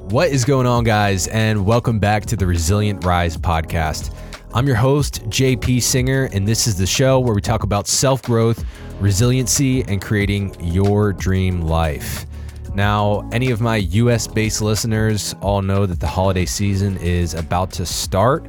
What is going on, guys? And welcome back to the Resilient Rise podcast. I'm your host, JP Singer, and this is the show where we talk about self growth, resiliency, and creating your dream life. Now, any of my US based listeners all know that the holiday season is about to start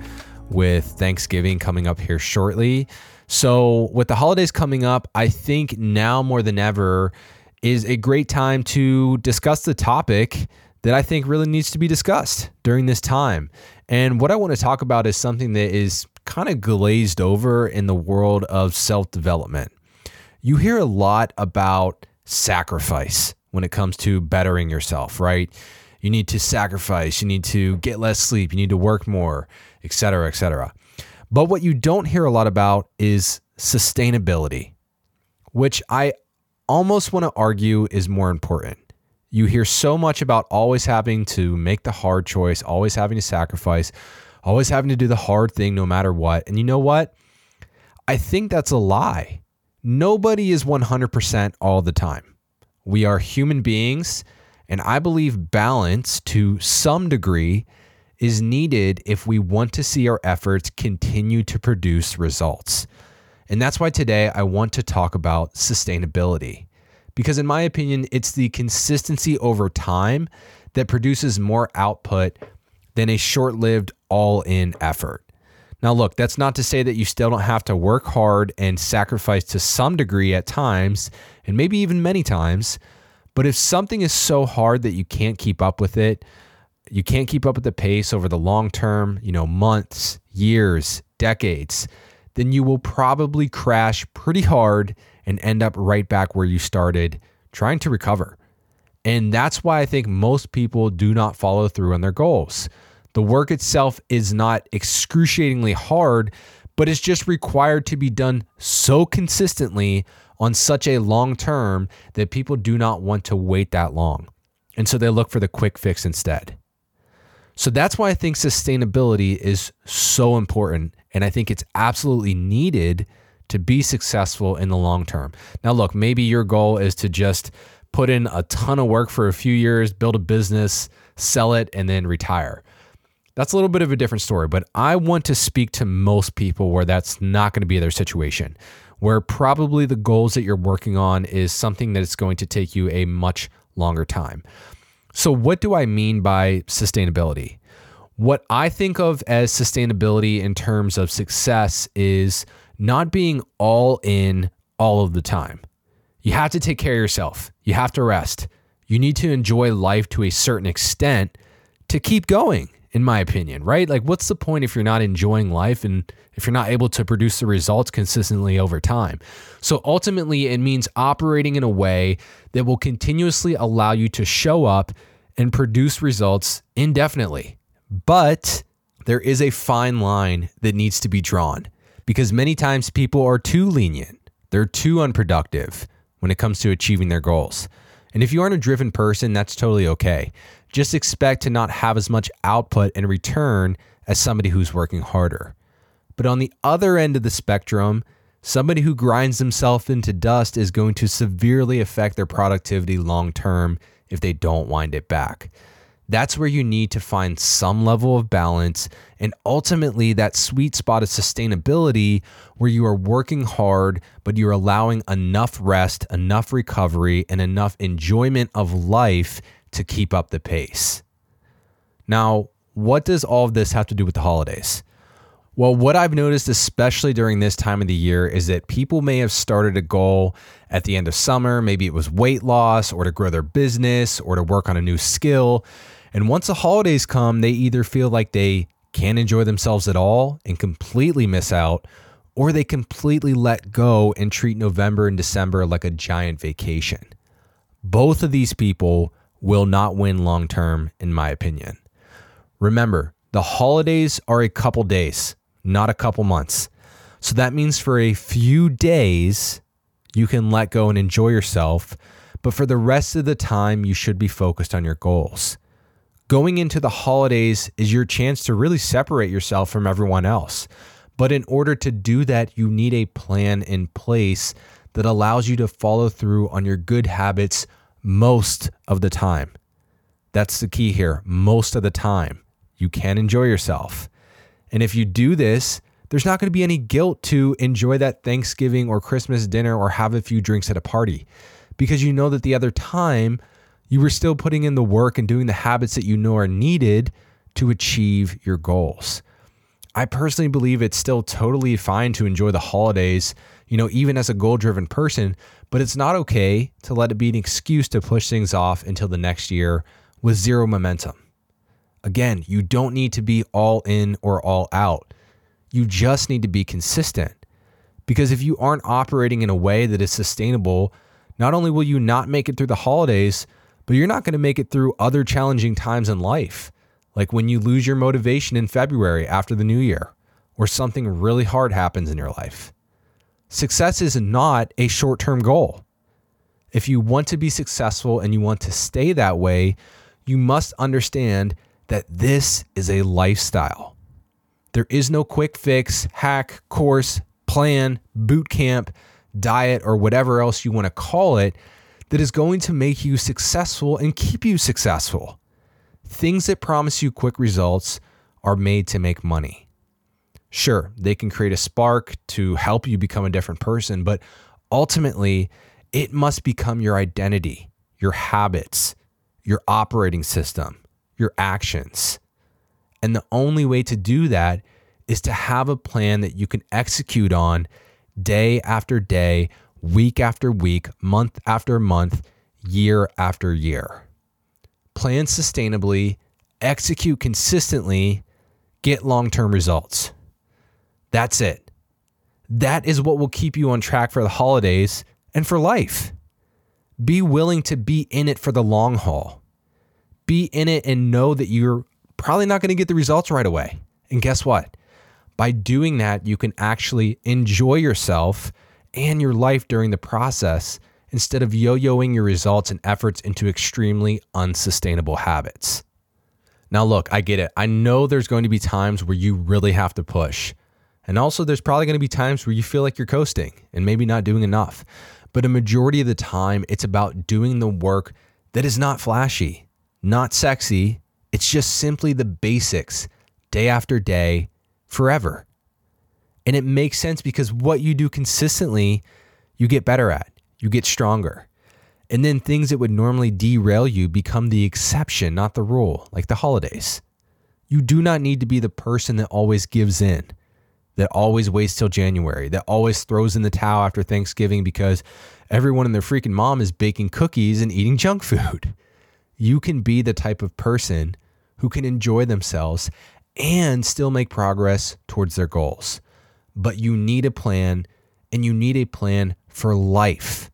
with Thanksgiving coming up here shortly. So, with the holidays coming up, I think now more than ever is a great time to discuss the topic that I think really needs to be discussed during this time. And what I want to talk about is something that is kind of glazed over in the world of self development. You hear a lot about sacrifice when it comes to bettering yourself, right? You need to sacrifice, you need to get less sleep, you need to work more, et cetera, et cetera. But what you don't hear a lot about is sustainability, which I almost want to argue is more important. You hear so much about always having to make the hard choice, always having to sacrifice, always having to do the hard thing no matter what. And you know what? I think that's a lie. Nobody is 100% all the time. We are human beings, and I believe balance to some degree is needed if we want to see our efforts continue to produce results. And that's why today I want to talk about sustainability because, in my opinion, it's the consistency over time that produces more output than a short lived all in effort. Now, look, that's not to say that you still don't have to work hard and sacrifice to some degree at times, and maybe even many times. But if something is so hard that you can't keep up with it, you can't keep up with the pace over the long term, you know, months, years, decades, then you will probably crash pretty hard and end up right back where you started trying to recover. And that's why I think most people do not follow through on their goals. The work itself is not excruciatingly hard, but it's just required to be done so consistently on such a long term that people do not want to wait that long. And so they look for the quick fix instead. So that's why I think sustainability is so important. And I think it's absolutely needed to be successful in the long term. Now, look, maybe your goal is to just put in a ton of work for a few years, build a business, sell it, and then retire. That's a little bit of a different story, but I want to speak to most people where that's not going to be their situation, where probably the goals that you're working on is something that is going to take you a much longer time. So, what do I mean by sustainability? What I think of as sustainability in terms of success is not being all in all of the time. You have to take care of yourself. You have to rest. You need to enjoy life to a certain extent to keep going, in my opinion, right? Like, what's the point if you're not enjoying life and if you're not able to produce the results consistently over time? So, ultimately, it means operating in a way that will continuously allow you to show up and produce results indefinitely. But there is a fine line that needs to be drawn because many times people are too lenient, they're too unproductive when it comes to achieving their goals. And if you aren't a driven person, that's totally okay. Just expect to not have as much output and return as somebody who's working harder. But on the other end of the spectrum, somebody who grinds themselves into dust is going to severely affect their productivity long term if they don't wind it back. That's where you need to find some level of balance and ultimately that sweet spot of sustainability where you are working hard, but you're allowing enough rest, enough recovery, and enough enjoyment of life to keep up the pace. Now, what does all of this have to do with the holidays? Well, what I've noticed, especially during this time of the year, is that people may have started a goal at the end of summer. Maybe it was weight loss or to grow their business or to work on a new skill. And once the holidays come, they either feel like they can't enjoy themselves at all and completely miss out, or they completely let go and treat November and December like a giant vacation. Both of these people will not win long term, in my opinion. Remember, the holidays are a couple days, not a couple months. So that means for a few days, you can let go and enjoy yourself. But for the rest of the time, you should be focused on your goals going into the holidays is your chance to really separate yourself from everyone else. But in order to do that, you need a plan in place that allows you to follow through on your good habits most of the time. That's the key here. Most of the time, you can enjoy yourself. And if you do this, there's not going to be any guilt to enjoy that Thanksgiving or Christmas dinner or have a few drinks at a party because you know that the other time you were still putting in the work and doing the habits that you know are needed to achieve your goals. I personally believe it's still totally fine to enjoy the holidays, you know, even as a goal driven person, but it's not okay to let it be an excuse to push things off until the next year with zero momentum. Again, you don't need to be all in or all out. You just need to be consistent. Because if you aren't operating in a way that is sustainable, not only will you not make it through the holidays, but you're not going to make it through other challenging times in life like when you lose your motivation in February after the new year, or something really hard happens in your life. Success is not a short term goal. If you want to be successful and you want to stay that way, you must understand that this is a lifestyle. There is no quick fix, hack, course, plan, boot camp, diet, or whatever else you want to call it that is going to make you successful and keep you successful. Things that promise you quick results are made to make money. Sure, they can create a spark to help you become a different person, but ultimately, it must become your identity, your habits, your operating system, your actions. And the only way to do that is to have a plan that you can execute on day after day, week after week, month after month, year after year plan sustainably, execute consistently, get long term results. That's it. That is what will keep you on track for the holidays and for life. Be willing to be in it for the long haul. Be in it and know that you're probably not going to get the results right away. And guess what? By doing that, you can actually enjoy yourself and your life during the process instead of yo yoing your results and efforts into extremely unsustainable habits. Now, look, I get it. I know there's going to be times where you really have to push. And also, there's probably going to be times where you feel like you're coasting and maybe not doing enough. But a majority of the time, it's about doing the work that is not flashy, not sexy. It's just simply the basics, day after day, forever. And it makes sense because what you do consistently, you get better at you get stronger. And then things that would normally derail you become the exception, not the rule, like the holidays. You do not need to be the person that always gives in, that always waits till January, that always throws in the towel after Thanksgiving because everyone and their freaking mom is baking cookies and eating junk food. You can be the type of person who can enjoy themselves and still make progress towards their goals. But you need a plan and you need a plan for life.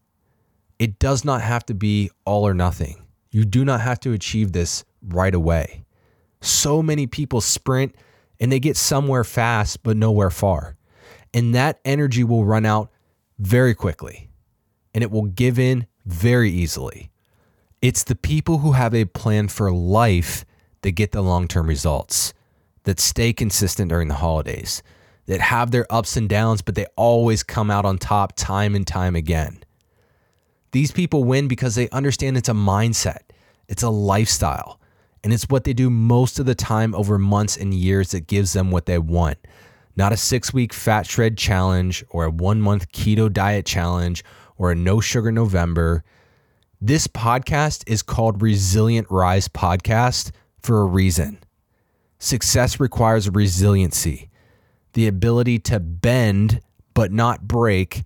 It does not have to be all or nothing. You do not have to achieve this right away. So many people sprint and they get somewhere fast, but nowhere far. And that energy will run out very quickly and it will give in very easily. It's the people who have a plan for life that get the long term results, that stay consistent during the holidays, that have their ups and downs, but they always come out on top time and time again. These people win because they understand it's a mindset, it's a lifestyle, and it's what they do most of the time over months and years that gives them what they want. Not a six week fat shred challenge or a one month keto diet challenge or a no sugar November. This podcast is called Resilient Rise Podcast for a reason. Success requires resiliency the ability to bend but not break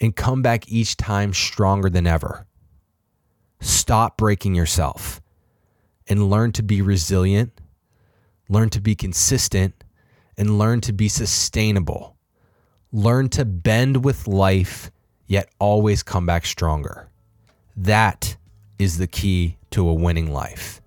and come back each time stronger than ever. Stop breaking yourself and learn to be resilient, learn to be consistent, and learn to be sustainable. Learn to bend with life, yet always come back stronger. That is the key to a winning life.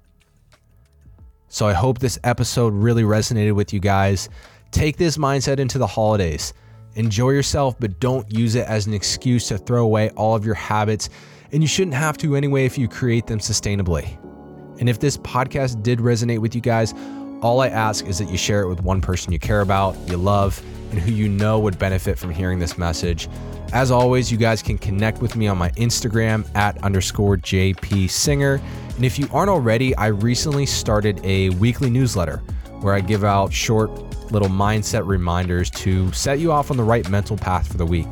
So I hope this episode really resonated with you guys. Take this mindset into the holidays. Enjoy yourself, but don't use it as an excuse to throw away all of your habits. And you shouldn't have to anyway if you create them sustainably. And if this podcast did resonate with you guys, All I ask is that you share it with one person you care about, you love, and who you know would benefit from hearing this message. As always, you guys can connect with me on my Instagram at underscore JP Singer. And if you aren't already, I recently started a weekly newsletter where I give out short little mindset reminders to set you off on the right mental path for the week.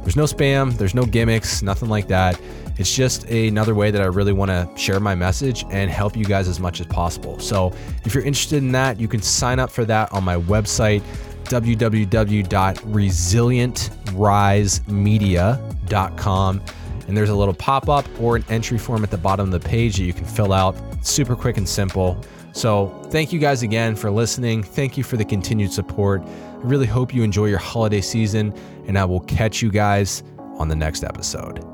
There's no spam, there's no gimmicks, nothing like that. It's just another way that I really want to share my message and help you guys as much as possible. So, if you're interested in that, you can sign up for that on my website www.resilientrisemedia.com. And there's a little pop up or an entry form at the bottom of the page that you can fill out. super quick and simple. So, thank you guys again for listening. Thank you for the continued support. I really hope you enjoy your holiday season, and I will catch you guys on the next episode.